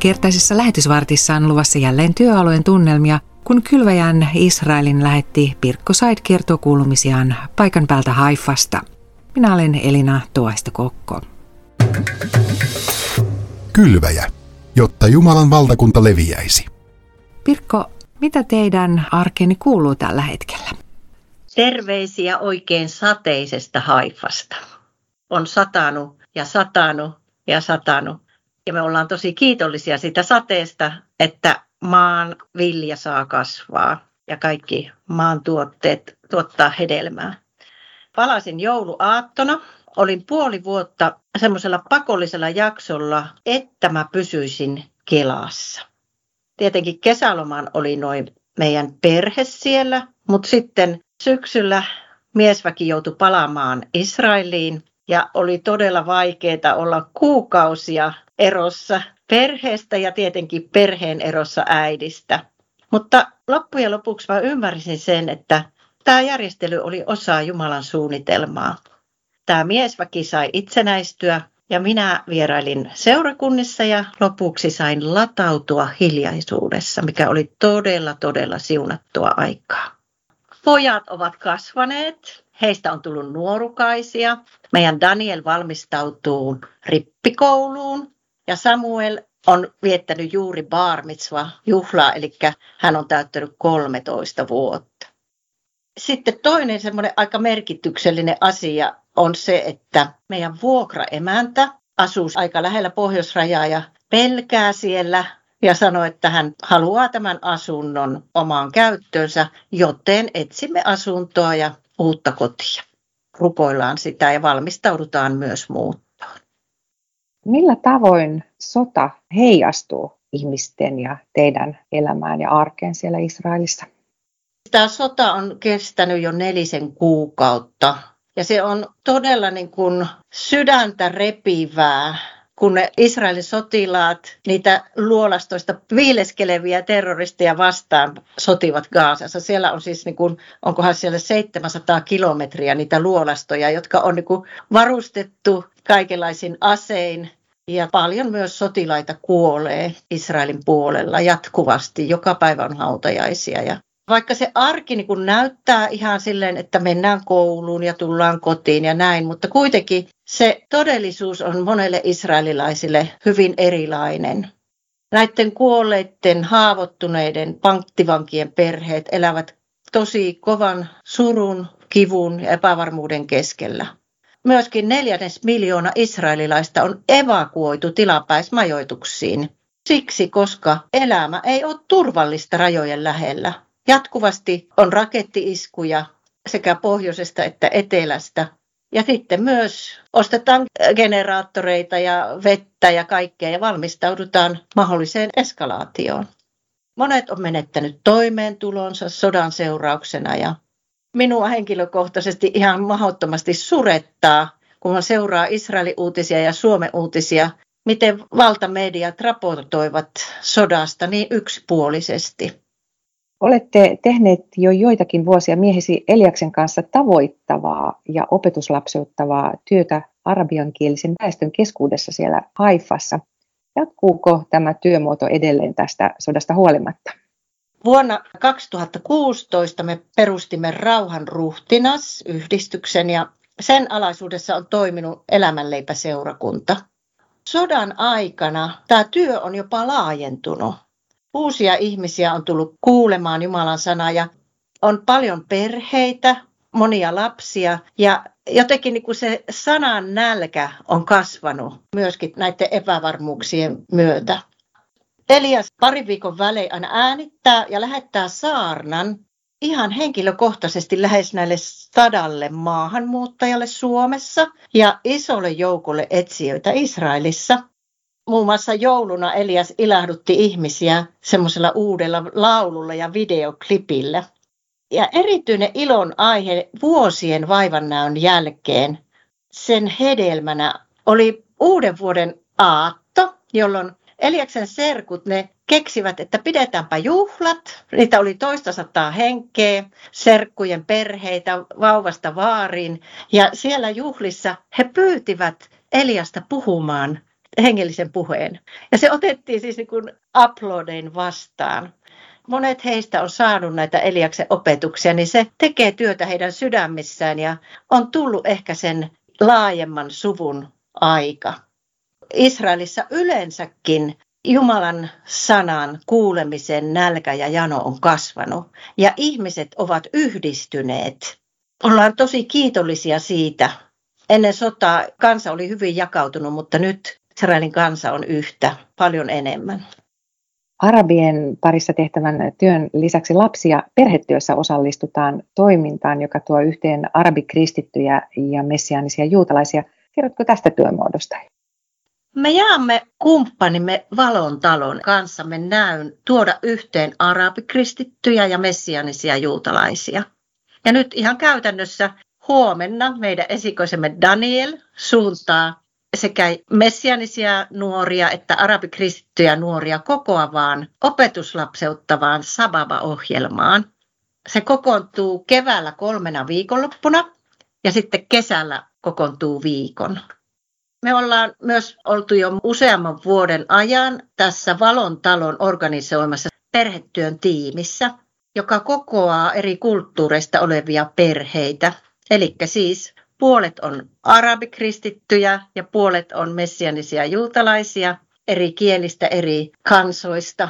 Tämän kertaisessa lähetysvartissa on luvassa jälleen työalueen tunnelmia, kun kylväjän Israelin lähetti Pirkko Said kertoo kuulumisiaan paikan päältä Haifasta. Minä olen Elina Tuoista Kokko. Kylväjä, jotta Jumalan valtakunta leviäisi. Pirkko, mitä teidän arkeni kuuluu tällä hetkellä? Terveisiä oikein sateisesta Haifasta. On satanut ja satanut ja satanut. Ja me ollaan tosi kiitollisia siitä sateesta, että maan vilja saa kasvaa ja kaikki maan tuotteet tuottaa hedelmää. Palasin jouluaattona. Olin puoli vuotta semmoisella pakollisella jaksolla, että mä pysyisin Kelassa. Tietenkin kesälomaan oli noin meidän perhe siellä, mutta sitten syksyllä miesväki joutui palaamaan Israeliin ja oli todella vaikeaa olla kuukausia erossa perheestä ja tietenkin perheen erossa äidistä. Mutta loppujen lopuksi mä ymmärsin sen, että tämä järjestely oli osa Jumalan suunnitelmaa. Tämä miesväki sai itsenäistyä ja minä vierailin seurakunnissa ja lopuksi sain latautua hiljaisuudessa, mikä oli todella, todella siunattua aikaa. Pojat ovat kasvaneet, heistä on tullut nuorukaisia. Meidän Daniel valmistautuu rippikouluun ja Samuel on viettänyt juuri bar mitzvah juhlaa, eli hän on täyttänyt 13 vuotta. Sitten toinen semmoinen aika merkityksellinen asia on se, että meidän vuokraemäntä asuu aika lähellä pohjoisrajaa ja pelkää siellä ja sanoi, että hän haluaa tämän asunnon omaan käyttöönsä, joten etsimme asuntoa ja uutta kotia. Rukoillaan sitä ja valmistaudutaan myös muuttoon. Millä tavoin sota heijastuu ihmisten ja teidän elämään ja arkeen siellä Israelissa? Tämä sota on kestänyt jo nelisen kuukautta ja se on todella niin kuin sydäntä repivää, kun Israelin sotilaat niitä luolastoista viileskeleviä terroristeja vastaan sotivat Gaasassa. Siellä on siis, niin kuin, onkohan siellä 700 kilometriä niitä luolastoja, jotka on niin kuin varustettu kaikenlaisin asein. Ja paljon myös sotilaita kuolee Israelin puolella jatkuvasti. Joka päivä on hautajaisia ja vaikka se arki niin kun näyttää ihan silleen, että mennään kouluun ja tullaan kotiin ja näin, mutta kuitenkin se todellisuus on monelle israelilaisille hyvin erilainen. Näiden kuolleiden, haavoittuneiden panktivankien perheet elävät tosi kovan surun, kivun ja epävarmuuden keskellä. Myöskin neljännes miljoona israelilaista on evakuoitu tilapäismajoituksiin. Siksi, koska elämä ei ole turvallista rajojen lähellä. Jatkuvasti on rakettiiskuja sekä pohjoisesta että etelästä. Ja sitten myös ostetaan generaattoreita ja vettä ja kaikkea ja valmistaudutaan mahdolliseen eskalaatioon. Monet on menettänyt toimeentulonsa sodan seurauksena ja minua henkilökohtaisesti ihan mahdottomasti surettaa, kun seuraa Israelin uutisia ja Suomen uutisia, miten valtamediat raportoivat sodasta niin yksipuolisesti. Olette tehneet jo joitakin vuosia miehesi Eliaksen kanssa tavoittavaa ja opetuslapseuttavaa työtä arabiankielisen väestön keskuudessa siellä Haifassa. Jatkuuko tämä työmuoto edelleen tästä sodasta huolimatta? Vuonna 2016 me perustimme Rauhan ruhtinas yhdistyksen ja sen alaisuudessa on toiminut elämänleipäseurakunta. Sodan aikana tämä työ on jopa laajentunut uusia ihmisiä on tullut kuulemaan Jumalan sanaa ja on paljon perheitä, monia lapsia ja jotenkin niin kuin se sanan nälkä on kasvanut myöskin näiden epävarmuuksien myötä. Elias parin viikon välein aina äänittää ja lähettää saarnan ihan henkilökohtaisesti lähes näille sadalle maahanmuuttajalle Suomessa ja isolle joukolle etsijöitä Israelissa muun muassa jouluna Elias ilahdutti ihmisiä semmoisella uudella laululla ja videoklipillä. Ja erityinen ilon aihe vuosien vaivannäön jälkeen sen hedelmänä oli uuden vuoden aatto, jolloin Eliaksen serkut ne keksivät, että pidetäänpä juhlat. Niitä oli toista sataa henkeä, serkkujen perheitä vauvasta vaariin. Ja siellä juhlissa he pyytivät Eliasta puhumaan hengellisen puheen. Ja se otettiin siis niin kuin uploadein vastaan. Monet heistä on saanut näitä Eliaksen opetuksia, niin se tekee työtä heidän sydämissään ja on tullut ehkä sen laajemman suvun aika. Israelissa yleensäkin Jumalan sanan kuulemisen nälkä ja jano on kasvanut ja ihmiset ovat yhdistyneet. Ollaan tosi kiitollisia siitä. Ennen sotaa kansa oli hyvin jakautunut, mutta nyt Israelin kansa on yhtä, paljon enemmän. Arabien parissa tehtävän työn lisäksi lapsi- ja perhetyössä osallistutaan toimintaan, joka tuo yhteen arabikristittyjä ja messiaanisia juutalaisia. Kerrotko tästä työmuodosta? Me jaamme kumppanimme Valon talon kanssamme näyn tuoda yhteen arabikristittyjä ja messianisia juutalaisia. Ja nyt ihan käytännössä huomenna meidän esikoisemme Daniel suuntaa sekä messianisia nuoria että arabikristittyjä nuoria kokoavaan opetuslapseuttavaan Sababa-ohjelmaan. Se kokoontuu keväällä kolmena viikonloppuna ja sitten kesällä kokoontuu viikon. Me ollaan myös oltu jo useamman vuoden ajan tässä Valon talon organisoimassa perhetyön tiimissä, joka kokoaa eri kulttuureista olevia perheitä. Eli siis puolet on arabikristittyjä ja puolet on messianisia juutalaisia eri kielistä, eri kansoista.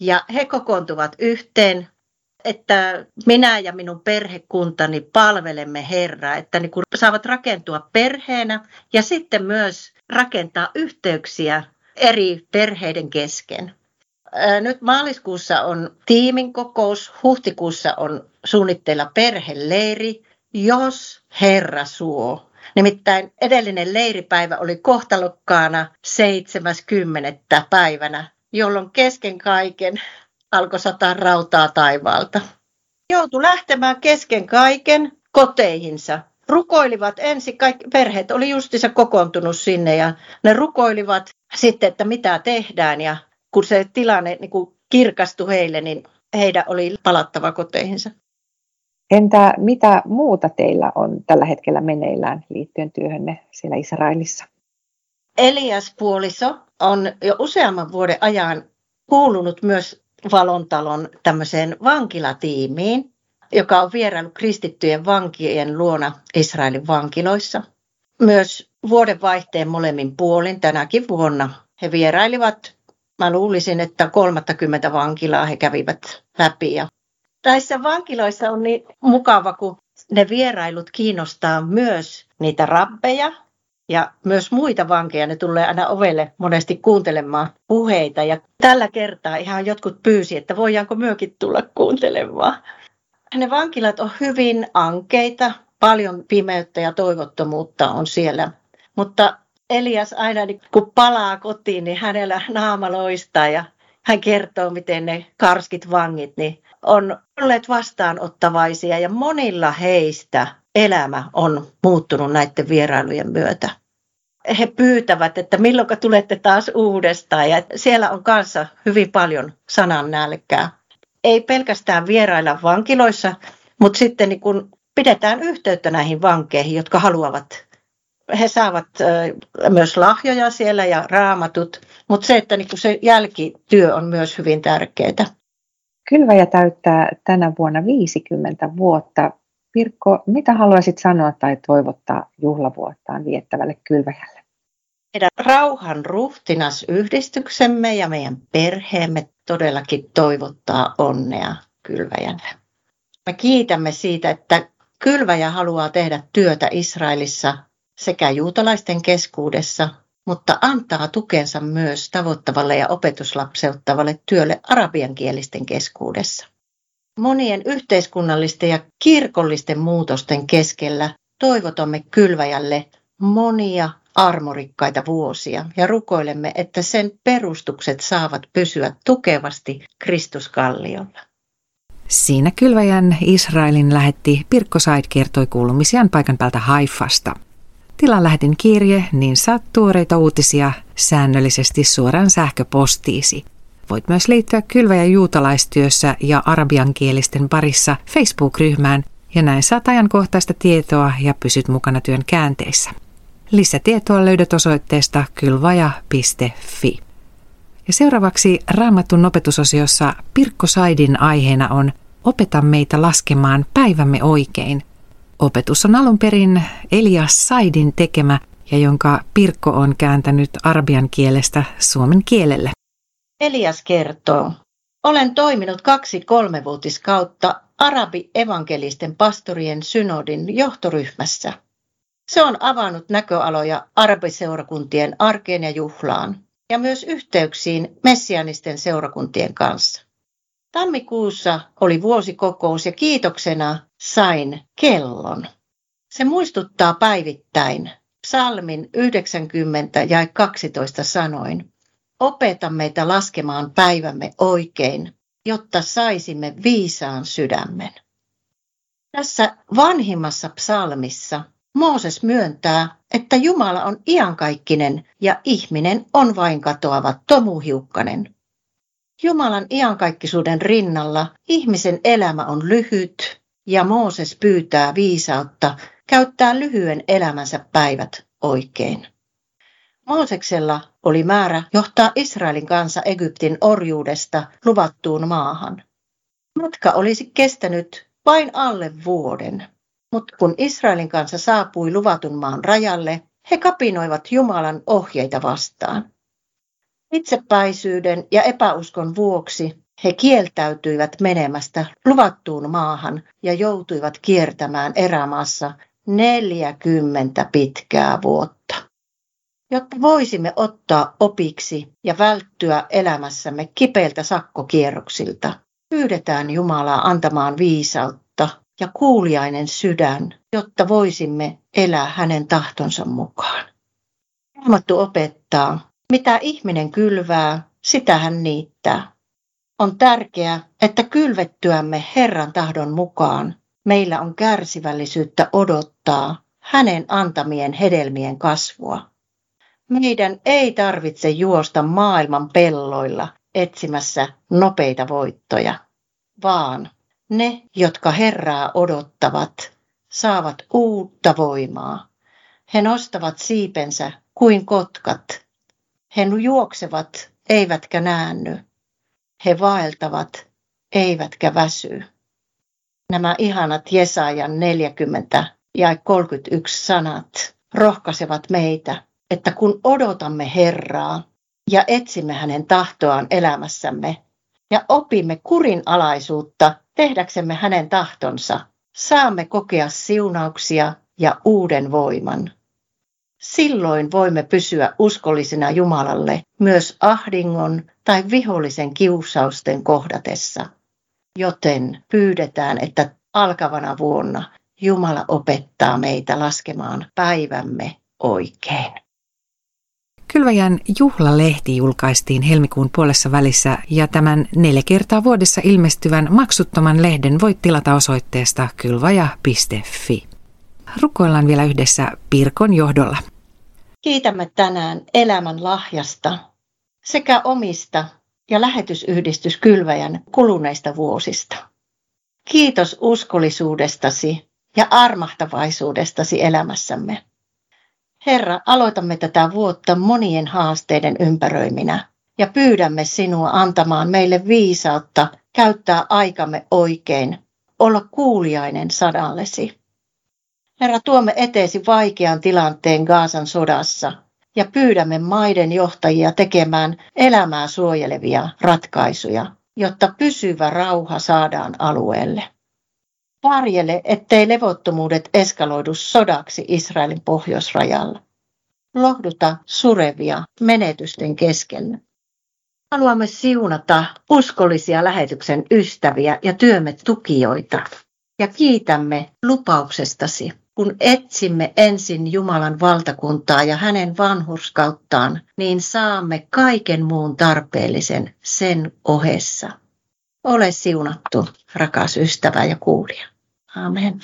Ja he kokoontuvat yhteen että minä ja minun perhekuntani palvelemme Herraa, että niin kuin saavat rakentua perheenä ja sitten myös rakentaa yhteyksiä eri perheiden kesken. Nyt maaliskuussa on tiimin kokous, huhtikuussa on suunnitteilla perheleiri, jos Herra suo. Nimittäin edellinen leiripäivä oli kohtalokkaana 70. päivänä, jolloin kesken kaiken alkoi sataa rautaa taivaalta. Joutui lähtemään kesken kaiken koteihinsa. Rukoilivat ensin, kaikki perheet oli justissa kokoontunut sinne ja ne rukoilivat sitten, että mitä tehdään ja kun se tilanne niin kuin kirkastui heille, niin heidän oli palattava koteihinsa. Entä mitä muuta teillä on tällä hetkellä meneillään liittyen työhönne siellä Israelissa? Elias puoliso on jo useamman vuoden ajan kuulunut myös Valontalon tämmöiseen vankilatiimiin, joka on vierailu kristittyjen vankien luona Israelin vankiloissa. Myös vuodenvaihteen molemmin puolin tänäkin vuonna he vierailivat, mä luulisin, että 30 vankilaa he kävivät läpi. Ja näissä vankiloissa on niin mukava, kun ne vierailut kiinnostaa myös niitä rabbeja, ja myös muita vankeja, ne tulee aina ovelle monesti kuuntelemaan puheita. Ja tällä kertaa ihan jotkut pyysi, että voidaanko myökin tulla kuuntelemaan. Ne vankilat on hyvin ankeita, paljon pimeyttä ja toivottomuutta on siellä. Mutta Elias aina niin kun palaa kotiin, niin hänellä naama loistaa ja hän kertoo, miten ne karskit vangit niin on olleet vastaanottavaisia ja monilla heistä elämä on muuttunut näiden vierailujen myötä. He pyytävät, että milloin tulette taas uudestaan ja siellä on kanssa hyvin paljon sanan nälkää. Ei pelkästään vierailla vankiloissa, mutta sitten niin kun pidetään yhteyttä näihin vankeihin, jotka haluavat. He saavat myös lahjoja siellä ja raamatut, mutta se, että niin se jälkityö on myös hyvin tärkeää. Kylväjä täyttää tänä vuonna 50 vuotta. Pirkko, mitä haluaisit sanoa tai toivottaa juhlavuottaan viettävälle kylväjälle? Meidän rauhan ruhtinas yhdistyksemme ja meidän perheemme todellakin toivottaa onnea kylväjälle. Me kiitämme siitä, että kylväjä haluaa tehdä työtä Israelissa sekä juutalaisten keskuudessa, mutta antaa tukensa myös tavoittavalle ja opetuslapseuttavalle työlle arabiankielisten keskuudessa. Monien yhteiskunnallisten ja kirkollisten muutosten keskellä toivotamme kylväjälle monia armorikkaita vuosia ja rukoilemme, että sen perustukset saavat pysyä tukevasti Kristuskalliolla. Siinä kylväjän Israelin lähetti Pirkko Said kertoi kuulumisiaan paikan päältä Haifasta. Tilan lähetin kirje, niin saat tuoreita uutisia säännöllisesti suoraan sähköpostiisi. Voit myös liittyä kylväjän juutalaistyössä ja arabiankielisten parissa Facebook-ryhmään ja näin saat ajankohtaista tietoa ja pysyt mukana työn käänteissä. Lisätietoa löydät osoitteesta kylvaja.fi. Ja seuraavaksi Raamatun opetusosiossa Pirkko Saidin aiheena on Opeta meitä laskemaan päivämme oikein. Opetus on alun perin Elias Saidin tekemä ja jonka Pirkko on kääntänyt arabian kielestä suomen kielelle. Elias kertoo, olen toiminut kaksi kolmevuotiskautta arabi-evankelisten pastorien synodin johtoryhmässä. Se on avannut näköaloja arabiseurakuntien arkeen ja juhlaan ja myös yhteyksiin messianisten seurakuntien kanssa. Tammikuussa oli vuosikokous ja kiitoksena sain kellon. Se muistuttaa päivittäin psalmin 90 ja 12 sanoin. Opeta meitä laskemaan päivämme oikein, jotta saisimme viisaan sydämen. Tässä vanhimmassa psalmissa Mooses myöntää, että Jumala on iankaikkinen ja ihminen on vain katoava tomuhiukkanen. Jumalan iankaikkisuuden rinnalla ihmisen elämä on lyhyt ja Mooses pyytää viisautta käyttää lyhyen elämänsä päivät oikein. Mooseksella oli määrä johtaa Israelin kansa Egyptin orjuudesta luvattuun maahan. Matka olisi kestänyt vain alle vuoden, mutta kun Israelin kansa saapui luvatun maan rajalle, he kapinoivat Jumalan ohjeita vastaan. Itsepäisyyden ja epäuskon vuoksi he kieltäytyivät menemästä luvattuun maahan ja joutuivat kiertämään erämaassa 40 pitkää vuotta. Jotta voisimme ottaa opiksi ja välttyä elämässämme kipeiltä sakkokierroksilta, pyydetään Jumalaa antamaan viisautta ja kuuliainen sydän, jotta voisimme elää hänen tahtonsa mukaan. Raamattu opettaa, mitä ihminen kylvää, sitä hän niittää. On tärkeää, että kylvettyämme Herran tahdon mukaan meillä on kärsivällisyyttä odottaa hänen antamien hedelmien kasvua. Meidän ei tarvitse juosta maailman pelloilla etsimässä nopeita voittoja, vaan ne, jotka Herraa odottavat, saavat uutta voimaa. He nostavat siipensä kuin kotkat. He juoksevat, eivätkä näänny. He vaeltavat, eivätkä väsy. Nämä ihanat Jesajan 40 ja 31 sanat rohkaisevat meitä, että kun odotamme Herraa ja etsimme hänen tahtoaan elämässämme ja opimme kurinalaisuutta tehdäksemme hänen tahtonsa, saamme kokea siunauksia ja uuden voiman. Silloin voimme pysyä uskollisina Jumalalle myös ahdingon tai vihollisen kiusausten kohdatessa. Joten pyydetään, että alkavana vuonna Jumala opettaa meitä laskemaan päivämme oikein. Kylväjän juhlalehti julkaistiin helmikuun puolessa välissä ja tämän neljä kertaa vuodessa ilmestyvän maksuttoman lehden voit tilata osoitteesta kylvaja.fi. Rukoillaan vielä yhdessä Pirkon johdolla. Kiitämme tänään elämän lahjasta sekä omista ja lähetysyhdistys Kylväjän kuluneista vuosista. Kiitos uskollisuudestasi ja armahtavaisuudestasi elämässämme. Herra, aloitamme tätä vuotta monien haasteiden ympäröiminä ja pyydämme sinua antamaan meille viisautta käyttää aikamme oikein, olla kuuliainen sanallesi. Herra, tuomme eteesi vaikean tilanteen Gaasan sodassa ja pyydämme maiden johtajia tekemään elämää suojelevia ratkaisuja, jotta pysyvä rauha saadaan alueelle. Varjele, ettei levottomuudet eskaloidu sodaksi Israelin pohjoisrajalla. Lohduta surevia menetysten keskellä. Haluamme siunata uskollisia lähetyksen ystäviä ja työmme tukijoita. Ja kiitämme lupauksestasi, kun etsimme ensin Jumalan valtakuntaa ja hänen vanhurskauttaan, niin saamme kaiken muun tarpeellisen sen ohessa. Ole siunattu, rakas ystävä ja kuulija. Amen.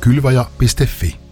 Kylvaja.fi